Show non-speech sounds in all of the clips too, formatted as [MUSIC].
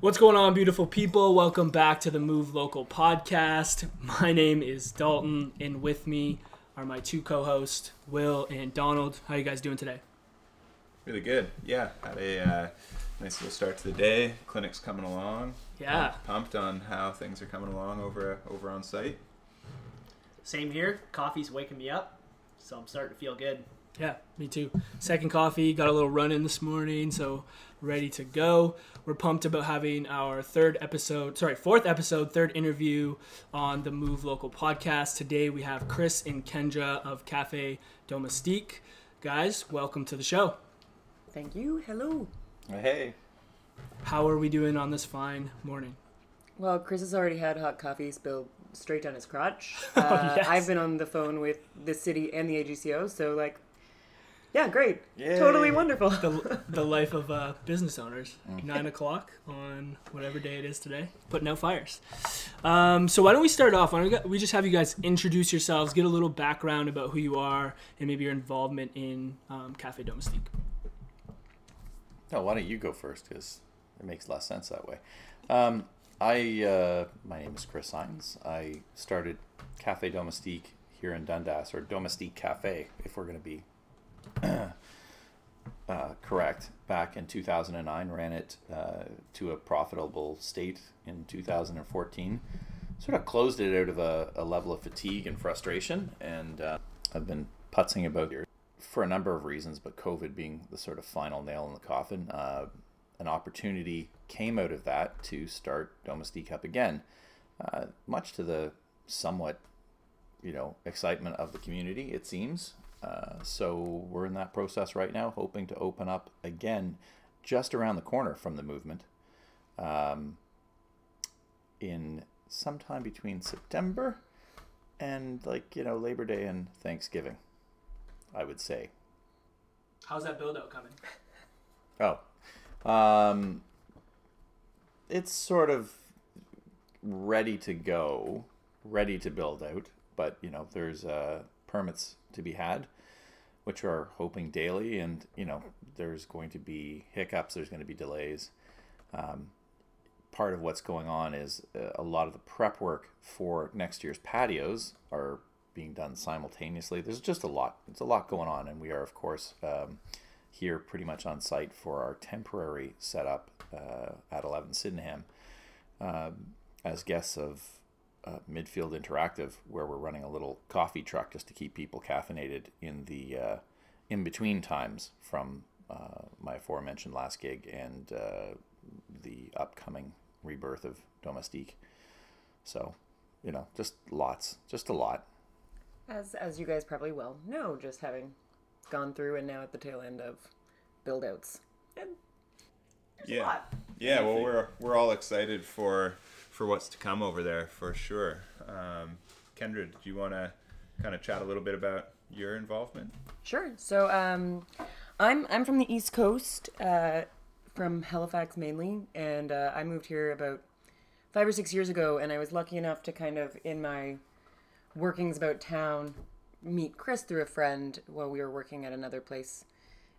What's going on, beautiful people? Welcome back to the Move Local podcast. My name is Dalton, and with me are my two co-hosts, Will and Donald. How you guys doing today? Really good. Yeah, had a uh, nice little start to the day. Clinic's coming along. Yeah. Pumped, pumped on how things are coming along over over on site. Same here. Coffee's waking me up, so I'm starting to feel good. Yeah, me too. Second coffee, got a little run in this morning, so ready to go. We're pumped about having our third episode, sorry, fourth episode, third interview on the Move Local podcast. Today we have Chris and Kendra of Cafe Domestique. Guys, welcome to the show. Thank you. Hello. Hey. How are we doing on this fine morning? Well, Chris has already had hot coffee spilled straight down his crotch. [LAUGHS] Uh, yes. I've been on the phone with the city and the AGCO, so like, yeah, great, Yay. totally wonderful. The, [LAUGHS] the life of uh, business owners. Nine o'clock on whatever day it is today, putting out fires. Um, so why don't we start off? Why don't we, we just have you guys introduce yourselves, get a little background about who you are, and maybe your involvement in um, Cafe Domestique. No, why don't you go first? Because it makes less sense that way. Um, I uh, my name is Chris Hines. I started Cafe Domestique here in Dundas, or Domestique Cafe, if we're going to be uh, correct. Back in 2009, ran it uh, to a profitable state in 2014. Sort of closed it out of a, a level of fatigue and frustration, and uh, I've been putzing about here for a number of reasons, but COVID being the sort of final nail in the coffin, uh, an opportunity came out of that to start Domestique up again, uh, much to the somewhat, you know, excitement of the community. It seems. Uh, so we're in that process right now, hoping to open up again, just around the corner from the movement, um, in sometime between September and like you know Labor Day and Thanksgiving. I would say. How's that build out coming? [LAUGHS] Oh, um, it's sort of ready to go, ready to build out, but you know, there's uh, permits to be had, which we're hoping daily, and you know, there's going to be hiccups, there's going to be delays. Um, part of what's going on is uh, a lot of the prep work for next year's patios are being done simultaneously. There's just a lot. It's a lot going on, and we are, of course, um, here pretty much on site for our temporary setup uh, at 11 Sydenham um, as guests of uh, Midfield Interactive, where we're running a little coffee truck just to keep people caffeinated in the uh, in between times from uh, my aforementioned last gig and uh, the upcoming rebirth of Domestique. So, you know, just lots, just a lot. As as you guys probably well know, just having gone through and now at the tail end of build outs. And Yeah. lot. Yeah, well, we're we're all excited for for what's to come over there for sure. Um, Kendra, do you want to kind of chat a little bit about your involvement? Sure. So um, I'm I'm from the East Coast, uh, from Halifax mainly, and uh, I moved here about five or six years ago, and I was lucky enough to kind of in my workings about town meet Chris through a friend while we were working at another place,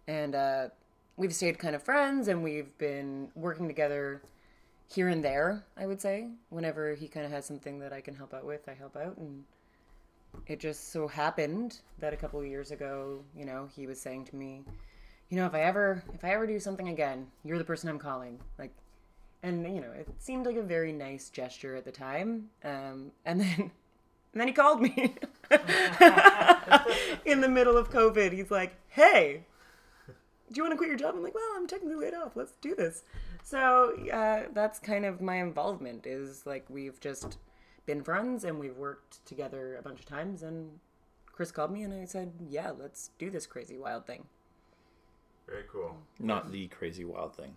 and uh, we've stayed kind of friends, and we've been working together here and there. I would say whenever he kind of has something that I can help out with, I help out, and it just so happened that a couple of years ago, you know, he was saying to me, you know, if I ever if I ever do something again, you're the person I'm calling. Like and you know, it seemed like a very nice gesture at the time. Um, and then and then he called me [LAUGHS] in the middle of COVID. He's like, "Hey, do you want to quit your job?" I'm like, "Well, I'm technically laid off. Let's do this." So uh, that's kind of my involvement. Is like we've just been friends and we've worked together a bunch of times. And Chris called me and I said, "Yeah, let's do this crazy wild thing." Very cool. Not the crazy wild thing.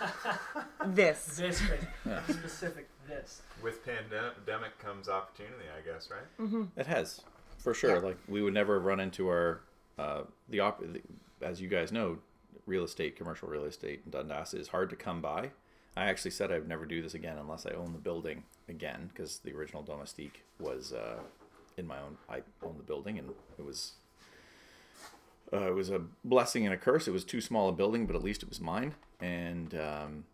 [LAUGHS] [LAUGHS] This. This crazy. Specific this. With pandemic comes opportunity, I guess, right? It has, for sure. Like we would never run into our uh, the, op- the as you guys know, real estate, commercial real estate in Dundas is hard to come by. I actually said I would never do this again unless I own the building again because the original Domestique was uh, in my own. I owned the building and it was. Uh, it was a blessing and a curse. It was too small a building, but at least it was mine. And um,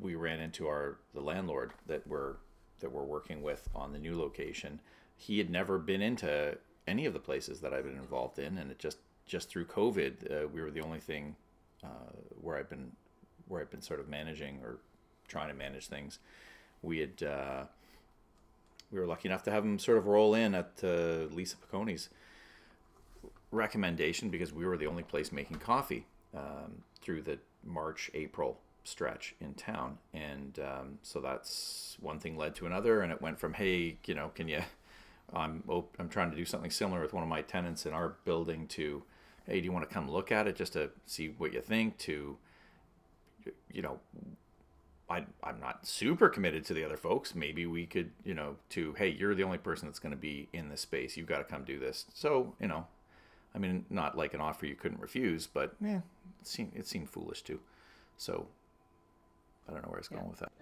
we ran into our the landlord that we're that we're working with on the new location. He had never been into any of the places that I've been involved in, and it just just through COVID, uh, we were the only thing uh, where I've been where I've been sort of managing or trying to manage things. We had uh, we were lucky enough to have them sort of roll in at uh, Lisa Picconi's recommendation because we were the only place making coffee um, through the March April stretch in town, and um, so that's one thing led to another, and it went from hey, you know, can you? I'm I'm trying to do something similar with one of my tenants in our building to, hey, do you want to come look at it just to see what you think? To, you know, I I'm not super committed to the other folks. Maybe we could, you know, to hey, you're the only person that's going to be in this space. You've got to come do this. So you know, I mean, not like an offer you couldn't refuse, but yeah, it seemed it seemed foolish too. So I don't know where it's going with that. [LAUGHS]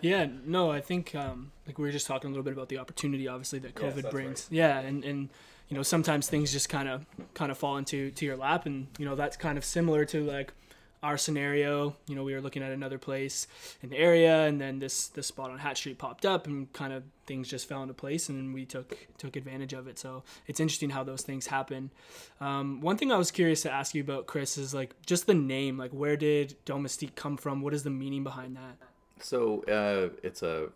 Yeah, no, I think um, like we were just talking a little bit about the opportunity, obviously that COVID that's brings. Yeah, and and you know sometimes things just kind of kind of fall into to your lap, and you know that's kind of similar to like our scenario. You know, we were looking at another place in the area, and then this this spot on Hatt Street popped up, and kind of things just fell into place, and we took took advantage of it. So it's interesting how those things happen. Um, one thing I was curious to ask you about, Chris, is like just the name. Like, where did Domestique come from? What is the meaning behind that? So uh, it's a,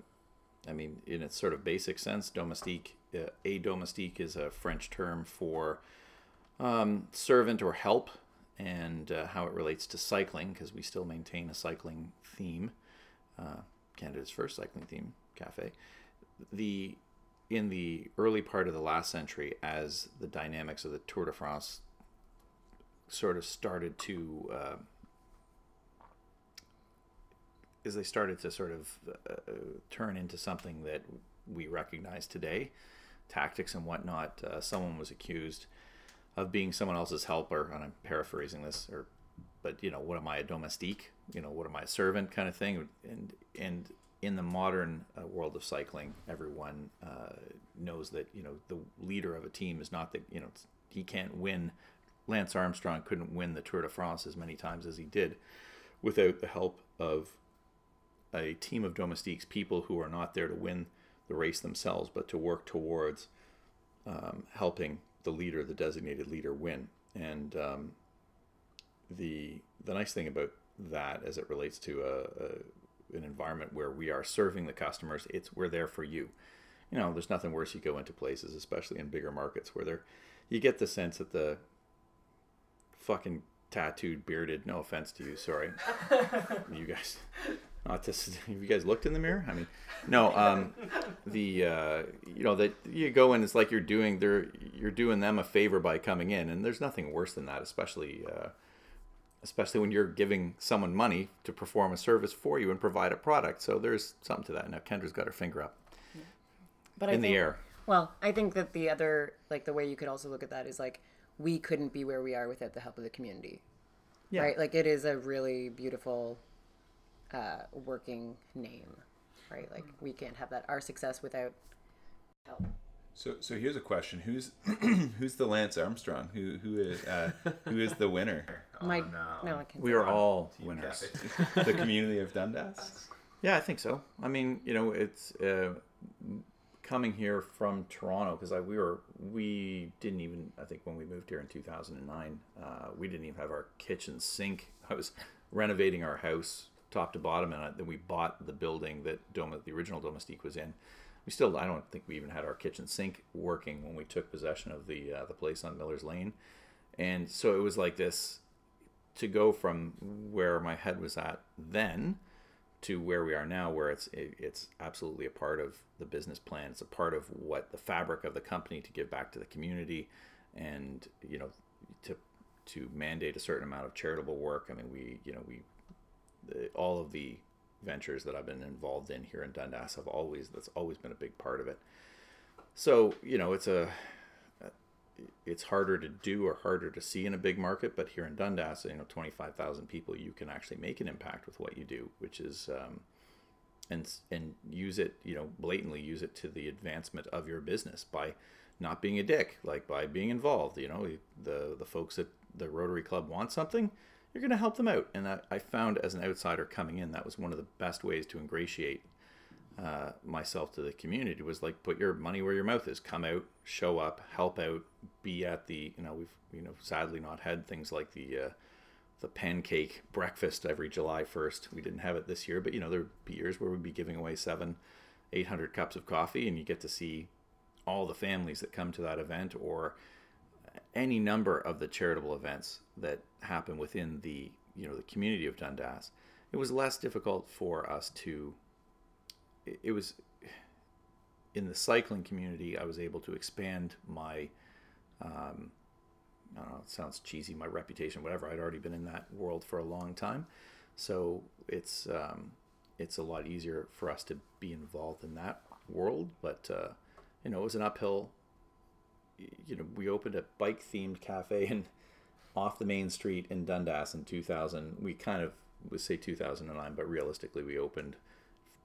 I mean, in its sort of basic sense, domestique. Uh, a domestique is a French term for um, servant or help, and uh, how it relates to cycling, because we still maintain a cycling theme, uh, Canada's first cycling theme cafe. The in the early part of the last century, as the dynamics of the Tour de France sort of started to uh, is they started to sort of uh, turn into something that we recognize today, tactics and whatnot. Uh, someone was accused of being someone else's helper, and I'm paraphrasing this, or but you know, what am I a domestique? You know, what am I a servant? Kind of thing. And and in the modern uh, world of cycling, everyone uh, knows that you know the leader of a team is not the you know he can't win. Lance Armstrong couldn't win the Tour de France as many times as he did without the help of a team of domestiques, people who are not there to win the race themselves, but to work towards um, helping the leader, the designated leader, win. And um, the the nice thing about that, as it relates to a, a an environment where we are serving the customers, it's we're there for you. You know, there's nothing worse. You go into places, especially in bigger markets, where they're you get the sense that the fucking tattooed, bearded. No offense to you, sorry, [LAUGHS] you guys. Not to, [LAUGHS] have you guys looked in the mirror? I mean, no. Um, the uh, you know that you go in, it's like you're doing they're you're doing them a favor by coming in, and there's nothing worse than that, especially uh, especially when you're giving someone money to perform a service for you and provide a product. So there's something to that. Now Kendra's got her finger up But I in the air. Well, I think that the other, like the way you could also look at that is like we couldn't be where we are without the help of the community, Yeah. right? Like it is a really beautiful uh, working name, right? Like we can't have that our success without help. So, so here's a question: Who's [CLEARS THROAT] who's the Lance Armstrong? Who who is uh, who is the winner? [LAUGHS] My on, uh, no, I can't. We are all Team winners. [LAUGHS] The community of Dundas. Yeah, I think so. I mean, you know, it's uh, coming here from Toronto because we were we didn't even I think when we moved here in 2009 uh, we didn't even have our kitchen sink. [LAUGHS] I was renovating our house top to bottom, and I, then we bought the building that Doma, the original Domestique was in. We still I don't think we even had our kitchen sink working when we took possession of the uh, the place on Miller's Lane, and so it was like this to go from where my head was at then to where we are now, where it's it, it's absolutely a part of the business plan. It's a part of what the fabric of the company to give back to the community, and you know, to to mandate a certain amount of charitable work. I mean, we you know we all of the ventures that I've been involved in here in Dundas have always that's always been a big part of it. So you know, it's a it's harder to do or harder to see in a big market, but here in Dundas, you know, twenty five thousand people, you can actually make an impact with what you do, which is, um, and and use it, you know, blatantly use it to the advancement of your business by not being a dick, like by being involved. You know, the the folks at the Rotary Club want something, you're going to help them out, and I, I found as an outsider coming in, that was one of the best ways to ingratiate uh, myself to the community was like put your money where your mouth is. Come out show up help out be at the you know we've you know sadly not had things like the uh, the pancake breakfast every july 1st we didn't have it this year but you know there'd be years where we'd be giving away seven eight hundred cups of coffee and you get to see all the families that come to that event or any number of the charitable events that happen within the you know the community of dundas it was less difficult for us to it, was in the cycling community i was able to expand my um, i don't know it sounds cheesy my reputation whatever i'd already been in that world for a long time. So it's um, it's a lot easier for us to be involved in that world but uh, you know it was an uphill you know we opened a bike themed cafe in off the main street in dundas in 2000 we kind of would say 2009 but realistically we opened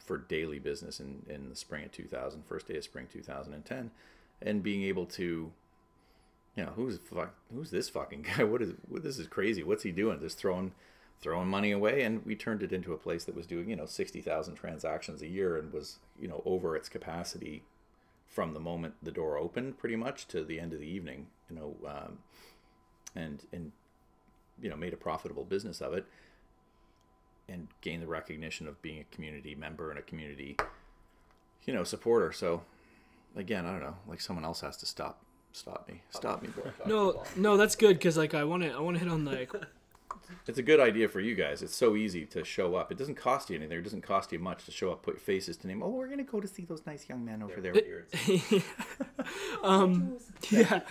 for daily business in, in the spring of 2000, first day of spring 2010, and being able to, you know, who's fuck, who's this fucking [LAUGHS] guy? What is what, this is crazy? What's he doing? Just throwing throwing money away, and we turned it into a place that was doing you know 60,000 transactions a year and was you know over its capacity from the moment the door opened, pretty much to the end of the evening. You know, um, and and you know made a profitable business of it and gain the recognition of being a community member and a community you know supporter so again i don't know like someone else has to stop stop me stop me bro. No, no, that's good because like I want to I want to hit on like it's a good idea for you guys. It's so easy to show up. It doesn't cost you anything. It doesn't cost you much to show up put your faces to name oh we're gonna go to see those nice young men over there. With [LAUGHS] ears. um yeah.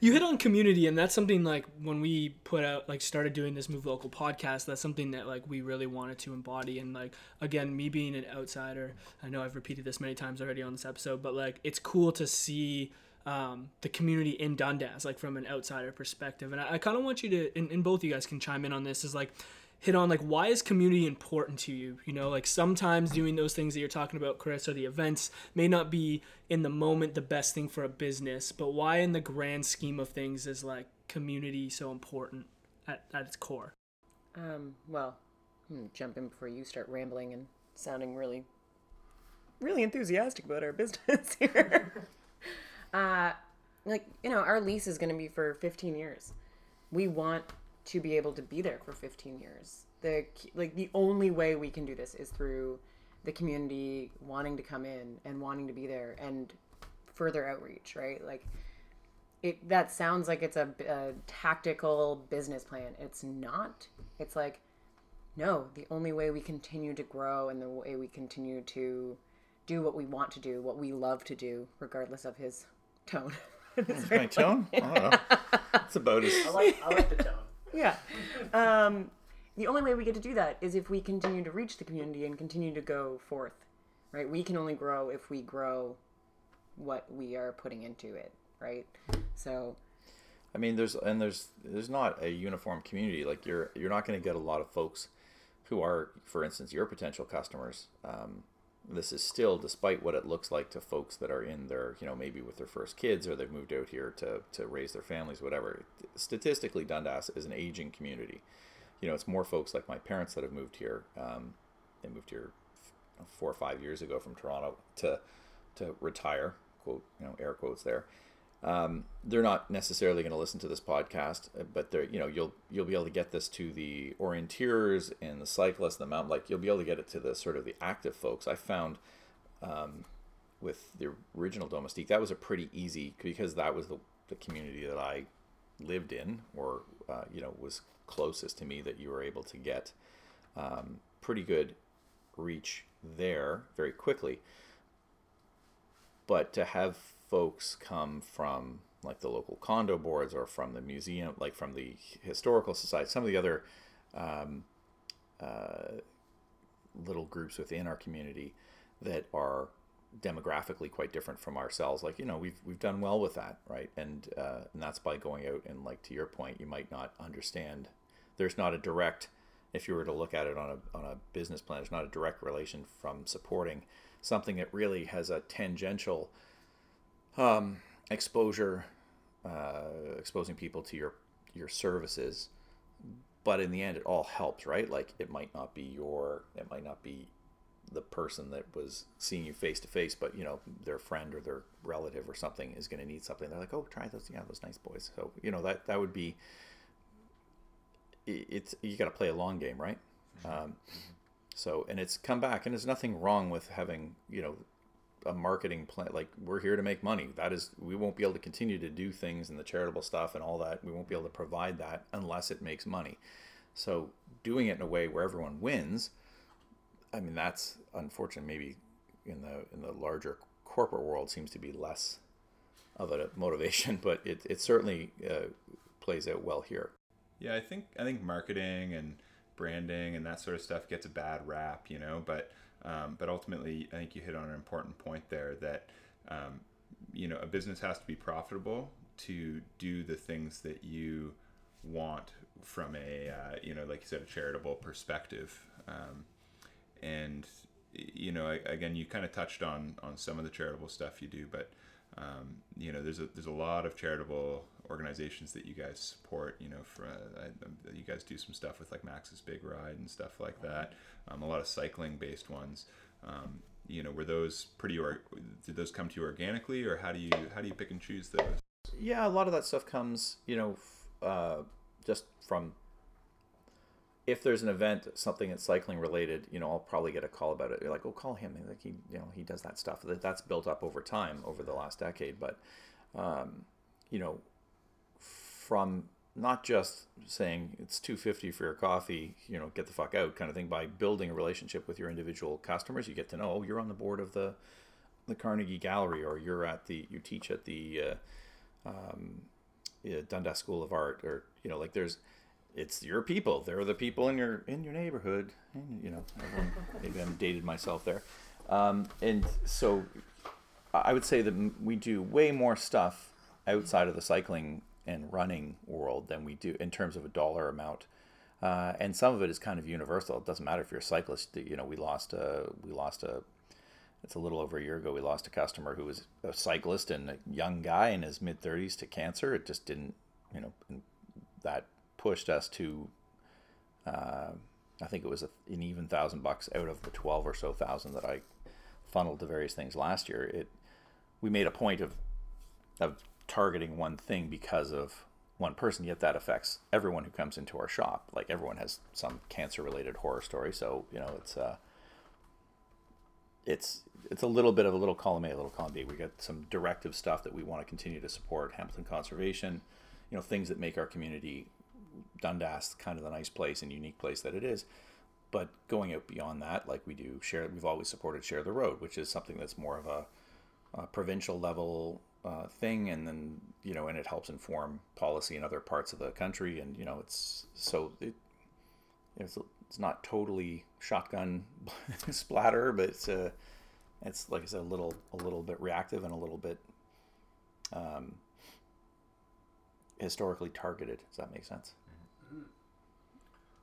You hit on community and that's something like when we put out like started doing this move local podcast that's something that like we really wanted to embody. And like again me being an outsider i know i've repeated this many times already on this episode but like it's cool to see um, the community in Dundas, like from an outsider perspective. And I, I kind of want you to, and, and both of you guys can chime in on this, is like hit on like why is community important to you? You know, like sometimes doing those things that you're talking about, Chris, or the events may not be in the moment the best thing for a business, but why in the grand scheme of things is like community so important at, at its core? Um, well, jump in before you start rambling and sounding really, really enthusiastic about our [LAUGHS] business here. Uh, like you know, our lease is going to be for 15 years. We want to be able to be there for 15 years. The like the only way we can do this is through the community wanting to come in and wanting to be there and further outreach, right? Like it that sounds like it's a, a tactical business plan. It's not. It's like no, the only way we continue to grow and the way we continue to do what we want to do, what we love to do, regardless of his tone. [LAUGHS] my tone i don't know it's about as I like I like the tone. yeah. Um, the only way we get to do that is if we continue to reach the community and continue to go forth, right? We can only grow if we grow what we are putting into it, right? So, I mean, there's and there's there's not a uniform community. Like you're you're not going to get a lot of folks who are, for instance, your potential customers. Um, this is still, despite what it looks like to folks that are in their, you know, maybe with their first kids or they've moved out here to to raise their families, whatever. Statistically, Dundas is an aging community. You know, it's more folks like my parents that have moved here. Um, they moved here four or five years ago from Toronto to to retire. Quote, you know, air quotes there um, they're not necessarily going to listen to this podcast, but they're you know you'll you'll be able to get this to the orienteers and the cyclists, and the mountain like you'll be able to get it to the sort of the active folks. I found um, with the original Domestique that was a pretty easy because that was the, the community that I lived in or uh, you know was closest to me that you were able to get um, pretty good reach there very quickly. But to have folks come from like the local condo boards or from the museum, like from the historical society, some of the other um, uh, little groups within our community that are demographically quite different from ourselves. Like you know, we've we've done well with that, right? And uh, and that's by going out and like to your point, you might not understand. There's not a direct, if you were to look at it on a on a business plan, there's not a direct relation from supporting something that really has a tangential um, exposure, uh, exposing people to your your services. But in the end, it all helps, right? Like it might not be your, it might not be the person that was seeing you face to face, but you know their friend or their relative or something is going to need something. They're like, oh, try those, yeah, those nice boys. So you know that that would be. It's you got to play a long game, right? Mm-hmm. Um, so and it's come back, and there's nothing wrong with having you know a marketing plan. Like we're here to make money. That is, we won't be able to continue to do things and the charitable stuff and all that. We won't be able to provide that unless it makes money. So doing it in a way where everyone wins, I mean, that's unfortunate. Maybe in the in the larger corporate world seems to be less of a motivation, [LAUGHS] but it it certainly uh, plays out well here. Yeah, I think I think marketing and branding and that sort of stuff gets a bad rap, you know, but um, but ultimately, I think you hit on an important point there that um, you know a business has to be profitable to do the things that you want from a uh, you know like you said a charitable perspective. Um, and you know again you kind of touched on on some of the charitable stuff you do but um, you know there's a there's a lot of charitable organizations that you guys support. You know, for uh, you guys do some stuff with like Max's Big Ride and stuff like that. Um, a lot of cycling based ones. Um, you know, were those pretty or did those come to you organically, or how do you how do you pick and choose those? Yeah, a lot of that stuff comes, you know, uh, just from if there's an event, something that's cycling related, you know, I'll probably get a call about it. You're like, oh, call him. Like he, you know, he does that stuff. That's built up over time, over the last decade. But, um, you know, from not just saying it's 250 for your coffee you know get the fuck out kind of thing by building a relationship with your individual customers you get to know oh, you're on the board of the the carnegie gallery or you're at the you teach at the uh, um, dundas school of art or you know like there's it's your people. They're the people in your in your neighborhood. And, you know maybe i'm dated myself there. Um, and so i would say that we do way more stuff outside of the cycling and running world than we do in terms of a dollar amount. Uh, and some of it is kind of universal. It doesn't matter if you're a cyclist. You know, we lost a we lost a. It's a little over a year ago. We lost a customer who was a cyclist and a young guy in his mid thirties to cancer. It just didn't, you know, that pushed us to. Uh, I think it was a, an even thousand bucks out of the twelve or so thousand that I funneled to various things last year. It we made a point of of targeting one thing because of one person, yet that affects everyone who comes into our shop. Like everyone has some cancer related horror story. So, you know, it's uh it's it's a little bit of a little column A, a little column B. We got some directive stuff that we want to continue to support, Hamilton Conservation, you know, things that make our community Dundas kind of the nice place and unique place that it is. But going out beyond that, like we do share, we've always supported Share the Road, which is something that's more of a, a provincial level uh, thing, and then you know, and it helps inform policy in other parts of the country, and you know, it's so it it's it's not totally shotgun [LAUGHS] splatter, but it's a it's like I said, a little a little bit reactive and a little bit um, historically targeted. Does that make sense?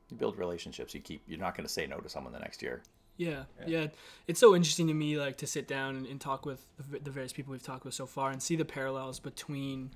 You build relationships. You keep. You're not going to say no to someone the next year. Yeah, yeah, It's so interesting to me, like to sit down and, and talk with the, the various people we've talked with so far and see the parallels between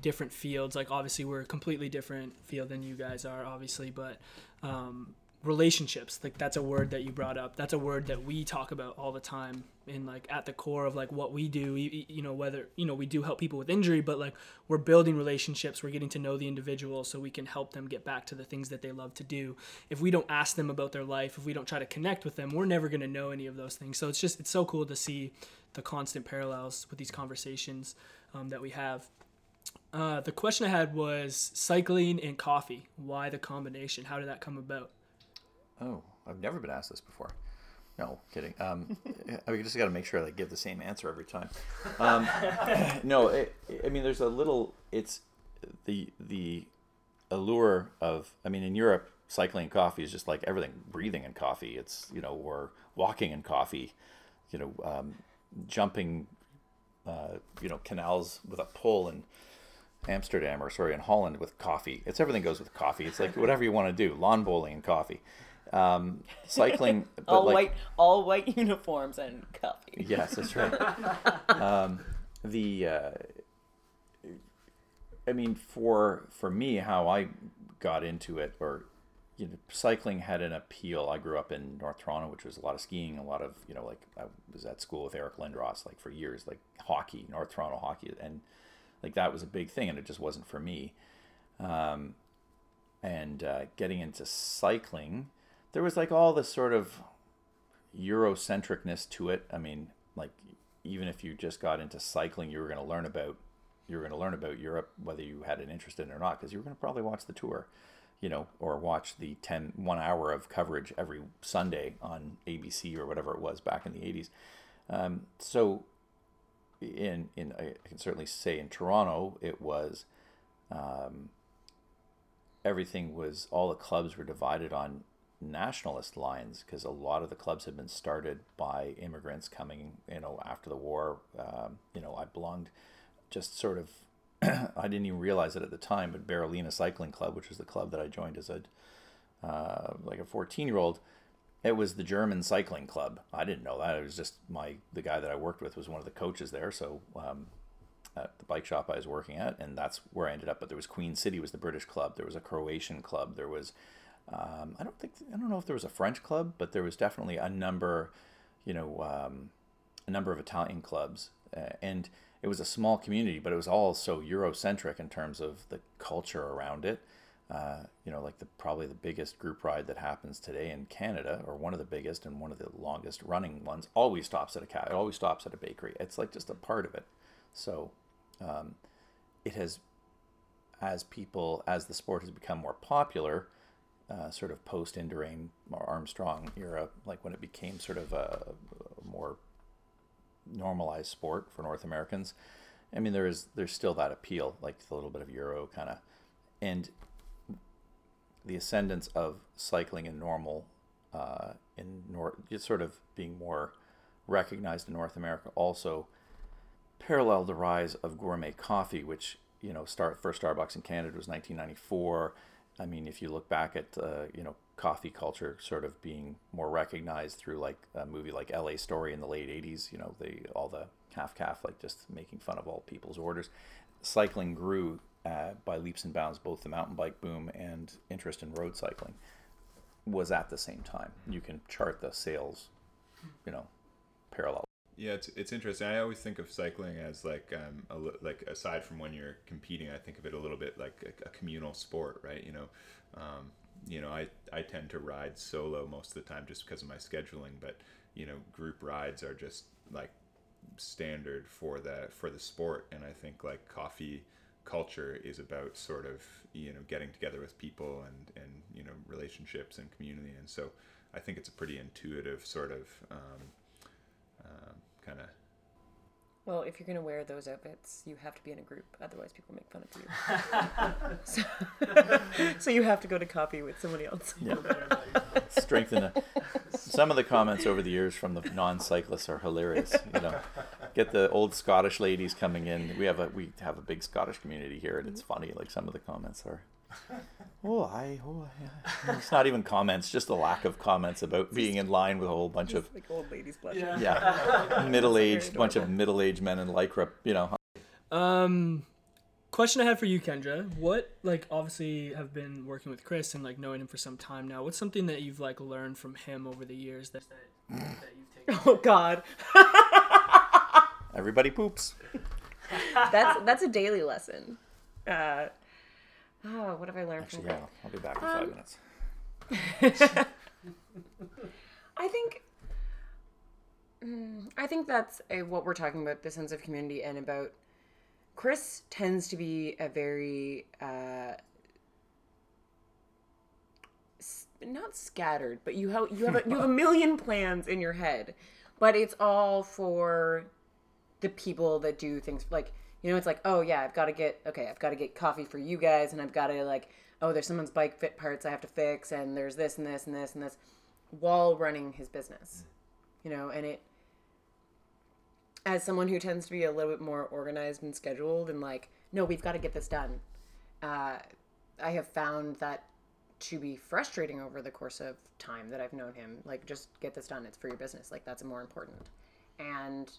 different fields. Like obviously we're a completely different field than you guys are, obviously, but um, relationships like that's a word that you brought up. That's a word that we talk about all the time and like at the core of like what we do. You know whether you know we do help people with injury but like we're building relationships. We're getting to know the individual so we can help them get back to the things that they love to do. If we don't ask them about their life if we don't try to connect with them we're never going to know any of those things. So it's just it's so cool to see the constant parallels with these conversations um, that we have. Uh, the question i had was cycling and coffee. Why the combination? How did that come about Oh, I've never been asked this before. No, kidding. Um, [LAUGHS] I just got to make sure I give the same answer every time. Um, [LAUGHS] no, it, I mean, there's a little. It's the the allure of. I mean, in Europe, cycling and coffee is just like everything. Breathing and coffee. It's you know, or walking and coffee. You know, um, jumping. Uh, you know, canals with a pole in Amsterdam or sorry in Holland with coffee. It's everything goes with coffee. It's like whatever you want to do. Lawn bowling and coffee. Um, cycling, [LAUGHS] all like, white, all white uniforms and coffee. Yes, that's right. [LAUGHS] um, the, uh, I mean, for for me, how I got into it, or you know, cycling had an appeal. I grew up in North Toronto, which was a lot of skiing, a lot of you know, like I was at school with Eric Lindros, like for years, like hockey, North Toronto hockey, and like that was a big thing, and it just wasn't for me. Um, and uh, getting into cycling there was like all this sort of Eurocentricness to it. I mean, like even if you just got into cycling, you were going to learn about you were going to learn about Europe, whether you had an interest in it or not, because you were going to probably watch the tour, you know, or watch the 10, one hour of coverage every Sunday on ABC or whatever it was back in the 80s. Um, so, in, in I can certainly say in Toronto, it was um, everything was all the clubs were divided on nationalist lines because a lot of the clubs had been started by immigrants coming, you know, after the war. Um, you know, I belonged just sort of, [CLEARS THROAT] I didn't even realize it at the time, but Berolina Cycling Club, which was the club that I joined as a, uh, like a 14 year old, it was the German cycling club. I didn't know that. It was just my, the guy that I worked with was one of the coaches there. So, um, at the bike shop I was working at, and that's where I ended up. But there was Queen City was the British club. There was a Croatian club. There was um, I don't think I don't know if there was a French club, but there was definitely a number, you know, um, a number of Italian clubs, uh, and it was a small community, but it was all so Eurocentric in terms of the culture around it. Uh, you know, like the probably the biggest group ride that happens today in Canada, or one of the biggest and one of the longest running ones, always stops at a cat. It always stops at a bakery. It's like just a part of it. So, um, it has, as people as the sport has become more popular, uh, sort of post Indurain Armstrong era, like when it became sort of a, a, more normalized sport for North Americans. I mean, there is there's still that appeal, like a little bit of Euro kind of, and the ascendance of cycling in normal uh, in North, it's sort of being more recognized in North America. Also, paralleled the rise of gourmet coffee, which you know start first Starbucks in Canada was 1994 I mean, if you look back at uh, you know coffee culture sort of being more recognized through like a movie like L.A. Story in the late '80s, you know, the all the half calf like just making fun of all people's orders. Cycling grew uh, by leaps and bounds. Both the mountain bike boom and interest in road cycling was at the same time. You can chart the sales, you know, parallel. Yeah, it's, it's interesting. I always think of cycling as like um, a, like aside from when you're competing, I think of it a little bit like a, a communal sport, right? You know, um, you know, I, I tend to ride solo most of the time just because of my scheduling, but you know, group rides are just like standard for the for the sport, and I think like coffee culture is about sort of you know getting together with people and and you know relationships and community, and so I think it's a pretty intuitive sort of um, um, kind of Well, if you're gonna wear those outfits, you have to be in a group. Otherwise, people make fun of you. [LAUGHS] so, [LAUGHS] so you have to go to coffee with somebody else. Yeah. [LAUGHS] Strengthen the, some of the comments over the years from the non-cyclists are hilarious. You know, get the old Scottish ladies coming in. We have a we have a big Scottish community here, and it's mm-hmm. funny. Like some of the comments are, [LAUGHS] oh, I, oh, yeah. It's not even comments, just a lack of comments about being in line with a whole bunch of like old ladies blushing. yeah, [LAUGHS] middle-aged bunch of middle-aged men in lycra. You know, Um, question I had for you, Kendra. What like obviously have been working with Chris and like knowing him for some time now. What's something that you've like learned from him over the years that that, that you've taken? [LAUGHS] Oh God, everybody poops. that's that's a daily lesson. Uh, oh, what have I learned Actually, from yeah? I'll be back in five Um, minutes. [LAUGHS] I think mm, I think that's a, what we're talking about the sense of community and about Chris tends to be a very uh, s- not scattered, but you have you have a, you have a [LAUGHS] million plans in your head, but it's all for the people that do things like you know it's like oh yeah I've got to get okay I've got to get coffee for you guys and I've got to like oh there's someone's bike fit parts I have to fix and there's this and this and this and this while running his business. You know and it as someone who tends to be a little bit more organized and scheduled and like no we've got to get this done uh, i have found that to be frustrating over the course of time that i've known him like just get this done it's for your business like that's more important. And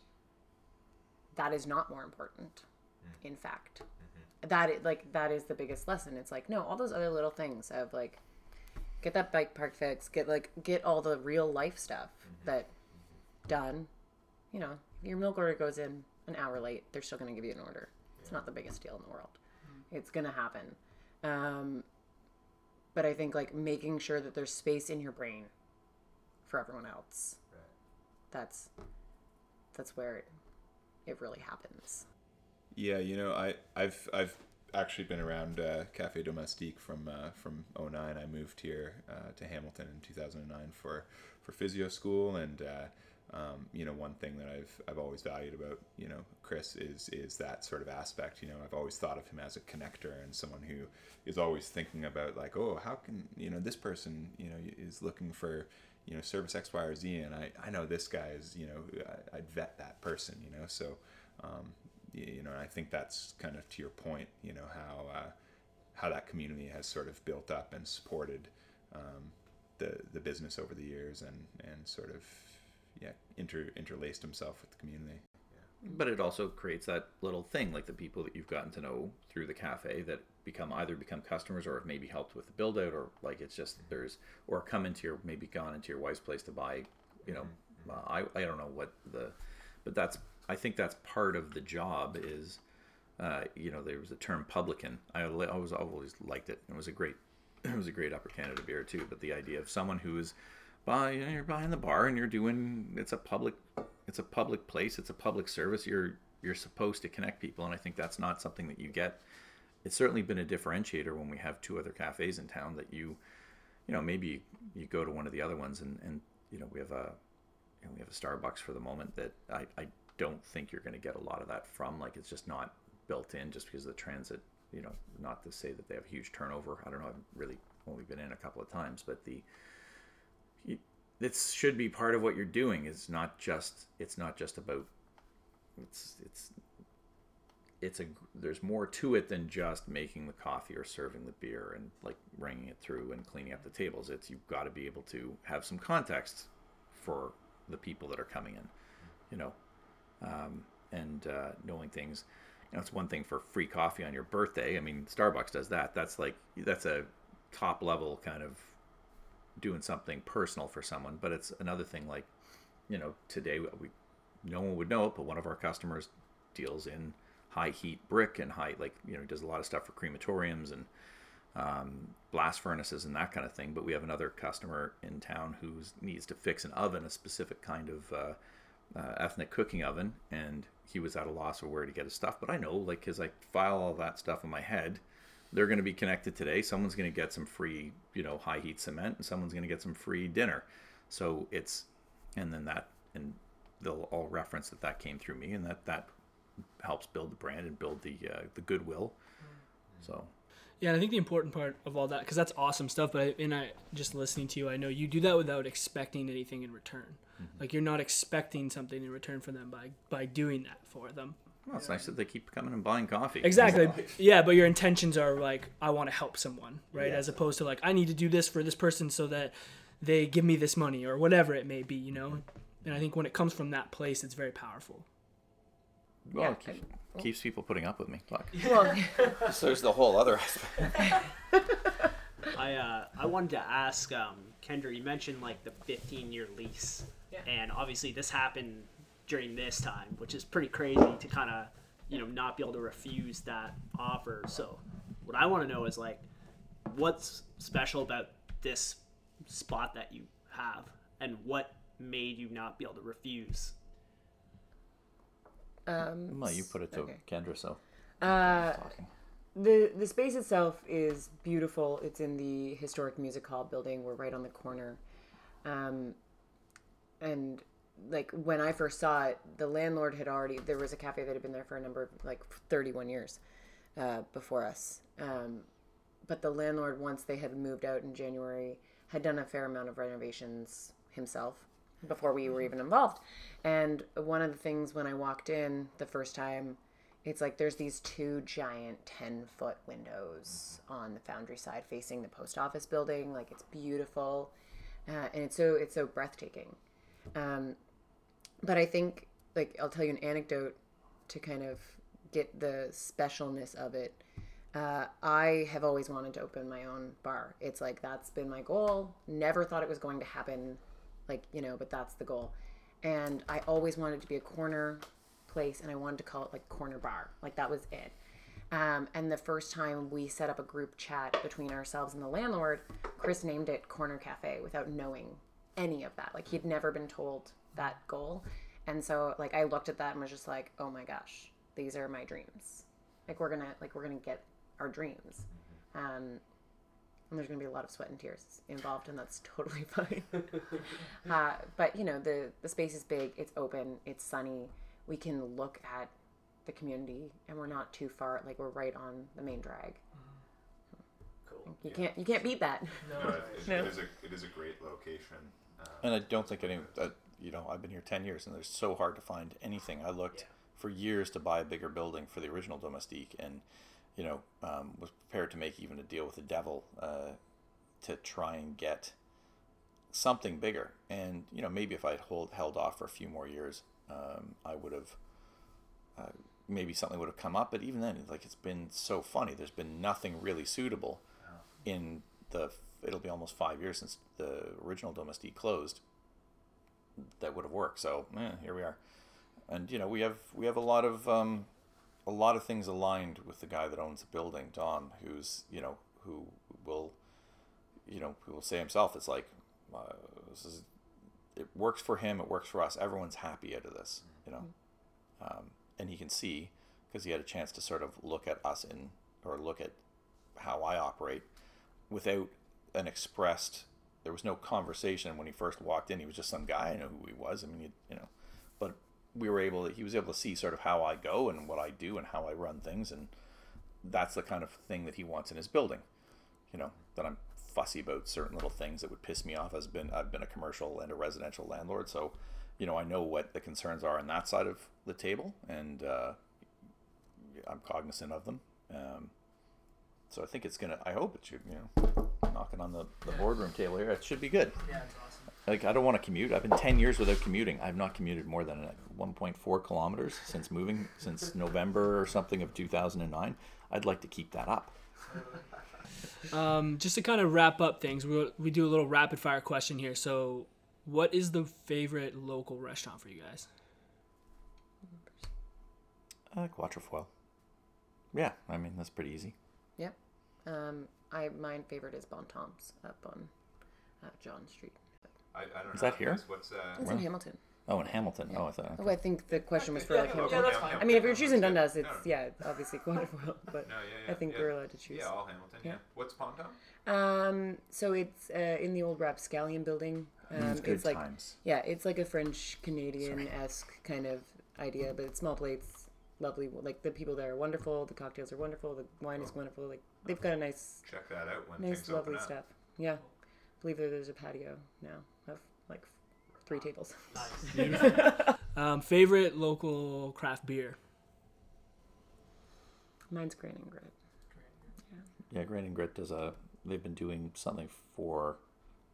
that is not more important Mm-hmm. in fact. Mm-hmm. That is like that is the biggest lesson. It's like no all those other little things of like get that bike park fixed get like get all the real life stuff mm-hmm. that done. You know your milk order goes in an hour late they're still going to give you an order. It's not the biggest deal in the world. It's going to happen. Um, but i think like making sure that there's space in your brain for everyone else. That's that's where it, it really happens Yeah, you know, I, I've I've actually been around uh, Cafe Domestique from uh, from 09. I moved here uh, to Hamilton in 2009 for for physio school, and uh, um, you know, one thing that I've I've always valued about you know Chris is is that sort of aspect. You know, I've always thought of him as a connector and someone who is always thinking about like, oh, how can you know this person you know is looking for you know service X, Y, or Z, and I I know this guy is you know I, I'd vet that person. You know, so. Um, you know, and I think that's kind of to your point, you know, how uh, how that community has sort of built up and supported um, the the business over the years, and and sort of yeah, inter interlaced himself with the community. But it also creates that little thing, like the people that you've gotten to know through the cafe that become either become customers or have maybe helped with the build out, or like it's just there's or come into your maybe gone into your wife's place to buy, you know, uh, I I don't know what the, but that's I think that's part of the job is, uh, you know, there was a term publican. I always always liked it. It was a great [CLEARS THROAT] it was a great Upper Canada beer too. But the idea of someone who is buy you know, you're buying the bar and you're doing it's a public it's a public place it's a public service you're you're supposed to connect people and i think that's not something that you get it's certainly been a differentiator when we have two other cafes in town that you you know maybe you go to one of the other ones and and you know we have a you know, we have a starbucks for the moment that i i don't think you're going to get a lot of that from like it's just not built in just because of the transit you know not to say that they have huge turnover. I don't know i've really only been in a couple of times but the it should be part of what you're doing. It's not just it's not just about it's it's it's a there's more to it than just making the coffee or serving the beer and like bringing it through and cleaning up the tables. It's you've got to be able to have some context for the people that are coming in you know um, and uh, knowing things. It's one thing for free coffee on your birthday. I mean starbucks does that. That's like that's a top level kind of doing something personal for someone. But it's another thing like you know today we no one would know it but one of our customers deals in high heat brick and high like you know does a lot of stuff for crematoriums and um, blast furnaces and that kind of thing. But we have another customer in town who needs to fix an oven a specific kind of uh, uh, ethnic cooking oven and he was at a loss of where to get his stuff but i know like because i file all that stuff in my head they're going to be connected today. Someone's going to get some free, you know, high heat cement, and someone's going to get some free dinner. So it's, and then that, and they'll all reference that that came through me, and that that helps build the brand and build the uh, the goodwill. So Yeah, and I think the important part of all that, because that's awesome stuff. But I, and I just listening to you, I know you do that without expecting anything in return. Mm-hmm. Like you're not expecting something in return for them by by doing that for them. well, it's nice that they keep coming and buying coffee. Exactly. [LAUGHS] Yeah, but your intentions are like I want to help someone, right? Yeah. As opposed to like I need to do this for this person so that they give me this money or whatever it may be, you know. Mm-hmm. And I think when it comes from that place, it's very powerful. Well, Yeah, it keeps, keeps people putting up with me. Look. [LAUGHS] Well, [LAUGHS] so there's the whole other aspect. [LAUGHS] I uh, I wanted to ask um, Kendra. You mentioned like the 15 year lease, Yeah. and obviously this happened during this time, which is pretty crazy to kind of you know not be able to refuse that offer. So what I want to know is like, what's special about this spot that you have, and what made you not be able to refuse? Um, Well, you put it to Okay. Kendra, so uh, the the space itself is beautiful. It's in the historic music hall building. We're right on the corner, um, and like when I first saw it, the landlord had already there was a cafe that had been there for a number of like thirty one years uh, before us. Um, but the landlord, once they had moved out in January, had done a fair amount of renovations himself before we were even involved. And one of the things when I walked in the first time, it's like there's these two giant 10 foot windows on the foundry side facing the post office building. Like it's beautiful. Uh, and it's so, it's so breathtaking. Um, but I think, like, I'll tell you an anecdote to kind of get the specialness of it. Uh, I have always wanted to open my own bar. It's like that's been my goal. Never thought it was going to happen, like, you know, but that's the goal. And I always wanted to be a corner place and I wanted to call it like corner bar. Like that was it. Um, and the first time we set up a group chat between ourselves and the landlord, Chris named it Corner Cafe without knowing any of that. Like he'd never been told that goal. And so like I looked at that and was just like, "Oh my gosh, these are my dreams. Like we're to like we're to get our dreams." Um and there's going to be a lot of sweat and tears involved and that's [LAUGHS] totally fine. [LAUGHS] uh, but you know, the the space is big, it's open, it's sunny. We can look at the community and we're not too far like we're right on the main drag. Cool. You can't you can't beat that. No, it, it, No. it is a it is a great location. Um, And I don't think any. Uh, you know, I've been here ten years, and it's so hard to find anything. I looked for years to buy a bigger building for the original Domestique, and you know, um, was prepared to make even a deal with the devil uh, to try and get something bigger. And you know, maybe if I'd hold held off for a few more years, um, I would have. Uh, maybe something would have come up, but even then, like it's been so funny. There's been nothing really suitable in the. It'll be almost five years since the original Domestique closed. That would have worked. So, eh, here we are, and you know we have we have a lot of um, a lot of things aligned with the guy that owns the building, Don, who's you know who will, you know, who will say himself, it's like, uh, this is, it works for him, it works for us. Everyone's happy out of this, you know, um, and he can see because he had a chance to sort of look at us in or look at how I operate without an expressed. There was no conversation when he first walked in. He was just some guy. I know who he was. I mean, you, you know, we were able. To, he was able to see sort of how I go and what I do and how I run things, and that's the kind of thing that he wants in his building. You know, that I'm fussy about certain little things that would piss me off. As been I've been a commercial and a residential landlord, so you know I know what the concerns are on that side of the table, and uh, I'm cognizant of them. Um, so I think it's gonna. I hope it should. You know, knocking on the, the boardroom table here. It should be good. Yeah, it's awesome. Like I don't want to commute. I've been ten years without commuting. I've not commuted more than uh, 1.4 kilometers since moving since November or something of 2009. I'd like to keep that up. Um, just to kind of wrap up things, we we do a little rapid fire question here. So, what is the favorite local restaurant for you guys? I like Quatrefoil. Yeah, I mean that's pretty easy. Yep. Um, I my favorite is Bon Tom's up on uh, John Street. I, I don't Is know. that here? What's uh? It's in Hamilton. Oh, in Hamilton. Oh, I thought. Oh, I think the question was for Yeah, like Hamilton. yeah, that's Ham- fine. I mean, if you're choosing Dundas, it's No, yeah, obviously [LAUGHS] Quantifiable, but No, yeah, yeah, I think yeah. we're allowed to choose. Yeah, all Hamilton. Yeah. Yeah. What's Pontown? Um, so it's uh, in the old Rapscallion building. Um, It's good like times. yeah, it's like a French Canadian esque kind of idea, but it's small plates, lovely. Like the people there are wonderful. The cocktails are wonderful. The wine is wonderful. Like they've got a nice, Check that out when nice, things lovely open up. stuff. Yeah, I believe that there's a patio now of like three tables. [LAUGHS] Um, favorite local craft beer. Mine's Grain and Grit. Yeah, Grain and Grit does a. They've been doing something for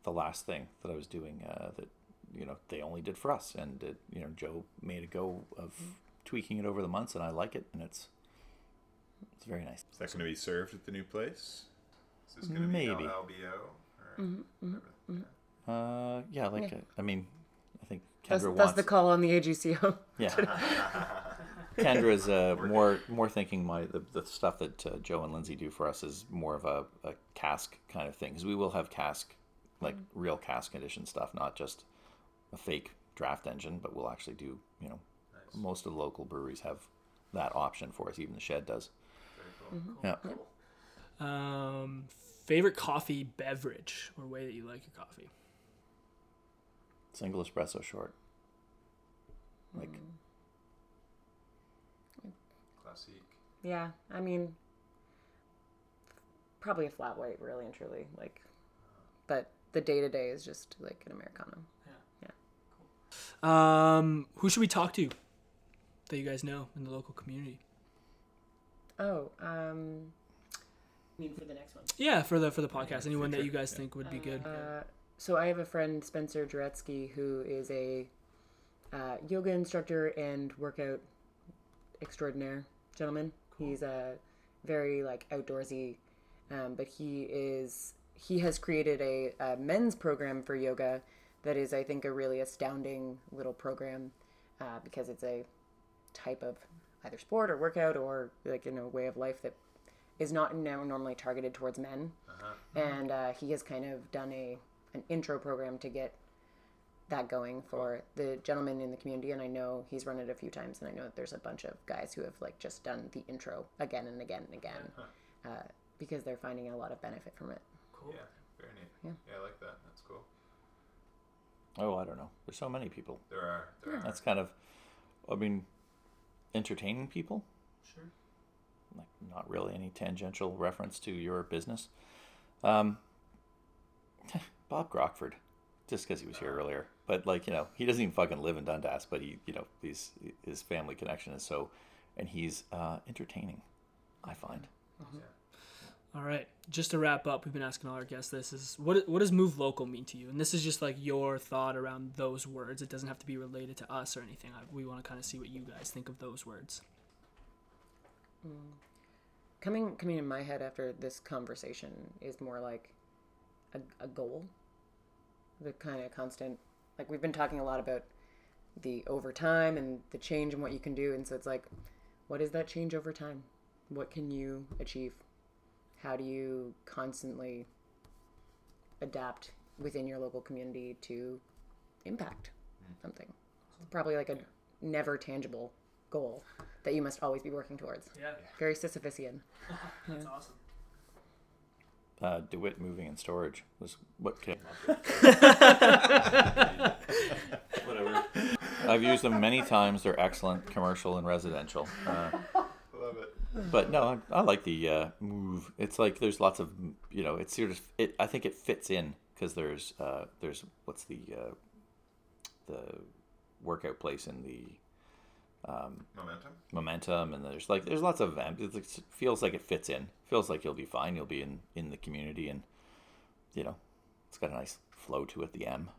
the last thing that I was doing uh, that you know they only did for us, and it, you know Joe made a go of tweaking it over the months, and I like it, and it's it's very nice. Is that going to be served at the new place? Is this going to Maybe. be LBO? Or Mm-hmm, whatever? Uh, yeah, like Yeah. I mean, I think Kendra That's, wants. that's the call on the AGCO. [LAUGHS] Yeah. [LAUGHS] Kendra's uh, more more thinking my the, the stuff that uh, Joe and Lindsay do for us is more of a, a cask kind of thing because we will have cask like real cask condition stuff, not just a fake draft engine, but we'll actually do you know most of the local breweries have that option for us. Even the Shed does. Yeah. Um, favorite coffee beverage or way that you like your coffee. Single espresso short. Like Classique. Yeah, I mean, probably a flat white, really and truly. Like, but the day to day is just like an americano. Um, who should we talk to that you guys know in the local community? Oh, um, I mean for the next one. Yeah, for the for the podcast, anyone that you guys think would be good. Uh, so I have a friend Spencer Jaretsky who is a uh, yoga instructor and workout extraordinaire gentleman. He's a very like outdoorsy, um, but he is he has created a, a men's program for yoga that is I think a really astounding little program uh, because it's a type of either sport or workout or like you know way of life that is not now normally targeted towards men. And uh, he has kind of done a an intro program to get that going for the gentleman in the community and i know he's run it a few times and i know that there's a bunch of guys who have like just done the intro again and again and again uh, because they're finding a lot of benefit from it Cool. Yeah, very neat. Yeah. I like that. That's cool. oh, I don't know. There's so many people. There are. There are. That's kind of, I mean, entertaining people. Sure. Like not really any tangential reference to your business. Um, [LAUGHS] Bob Crockford, just because he was here earlier, but like you know, he doesn't even fucking live in Dundas, but he, you know, he's his family connection is so, and he's uh, entertaining. I find. All right, just to wrap up, we've been asking all our guests this: is what what does move local mean to you? And this is just like your thought around those words. It doesn't have to be related to us or anything. We want to kind of see what you guys think of those words. coming coming in my head after this conversation is more like a, a goal the kind of constant like we've been talking a lot about the over time and the change and what you can do and so it's like what is that change over time? What can you achieve? How do you constantly adapt within your local community to impact mm. something? It's probably like a never tangible goal that you must always be working towards. Yeah, very sisyphusian [LAUGHS] that's awesome. Uh, DeWitt Moving and Storage was what came. [LAUGHS] Whatever. I've used them many times. They're excellent, commercial and residential. Uh, Love it. but no, I, I like the uh, move. It's like there's lots of you know. It's sort of it. I think it fits in because there's uh, there's what's the uh, the workout place in the Um, momentum. momentum and there's like there's lots of em- it looks- feels like it fits in feels like you'll be fine you'll be in in the community and you know it's got a nice flow to it the m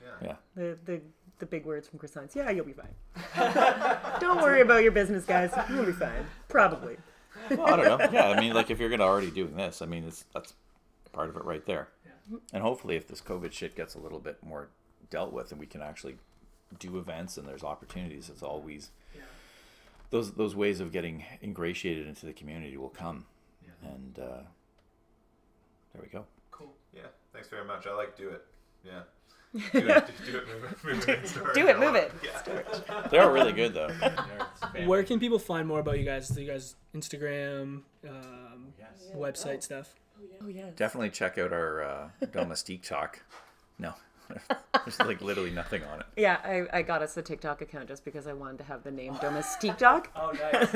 Yeah. yeah The the the big words from Chris Hines. Yeah, you'll be fine. [LAUGHS] Don't worry about your business, guys. You'll be fine. Probably. well, i don't know yeah i mean like if you're gonna already doing this i mean it's that's part of it right there and hopefully if this covid shit gets a little bit more dealt with and we can actually do events and there's opportunities it's always those those ways of getting ingratiated into the community will come and uh there we go Cool. Yeah. Thanks very much. I like do it. Yeah. [LAUGHS] Do it. Do it. Move it. Move it. [LAUGHS] in storage. Do it, move it. Yeah. they are really good though [LAUGHS] Where can people find more about you guys? Do you guys Instagram, um, website stuff? Oh yeah. definitely check out our uh, domestique talk. No, [LAUGHS] There's like literally nothing on it. Yeah, I, I got us a TikTok account just because I wanted to have the name Domestique Dog. [LAUGHS] Oh, nice.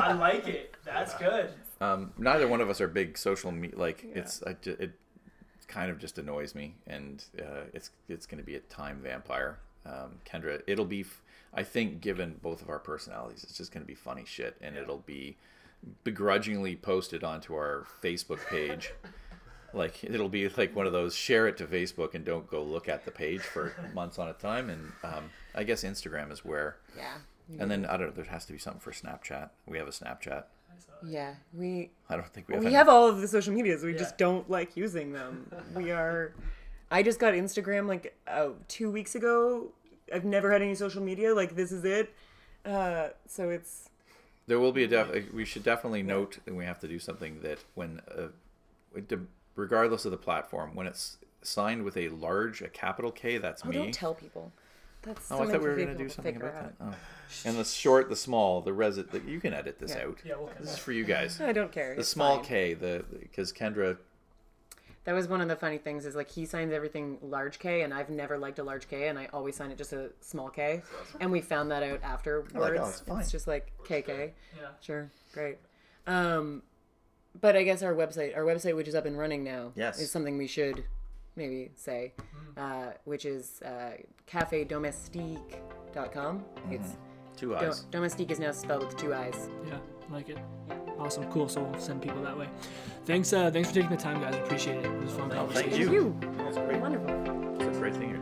I like it. That's good. Um, neither one of us are big social media. Like it's I, it kind of just annoys me, and uh, it's it's going to be a time vampire. Um, Kendra, it'll be. f- I think given both of our personalities, it's just going to be funny shit, and it'll be begrudgingly posted onto our Facebook page. [LAUGHS] like it'll be like one of those share it to Facebook and don't go look at the page for [LAUGHS] months on a time. And um, I guess Instagram is where. Yeah. And then I don't know. There has to be something for Snapchat. We have a Snapchat. Yeah, we I don't think we have. we any- have all of the social medias. We Yeah. just don't like using them. We [LAUGHS] are. I just got Instagram like uh, two weeks ago. I've never had any social media. Like this is it. Uh, so it's There will be a def. We should definitely note that we have to do something that when, uh, it de- regardless of the platform, when it's signed with a large, a capital K, that's oh, me. don't tell people. That's oh, I thought we were going to do something about out. that. Oh. And the short, the small, the resi. The, you can edit this Yeah. out. Yeah, we'll This is for you guys. [LAUGHS] I don't care. The it's small fine. K, the because Kendra. That was one of the funny things is like he signs everything large K, and I've never liked a large K, and I always sign it just a small K. And we found that out afterwards. oh, it's fine. just like KK. Yeah. Sure, great. Um, but I guess our website, our website, which is up and running now, Yes. is something we should maybe say, uh, which is uh, cafedomestique.com. It's Two do- eyes. domestique is now spelled with two eyes. Yeah, like it. Awesome, cool. So we'll send people that way. Thanks, uh, thanks for taking the time, guys. Appreciate it. It was a fun Oh, conversation. thank Thank you. you. That's great. Wonderful. It's a great thing you're doing.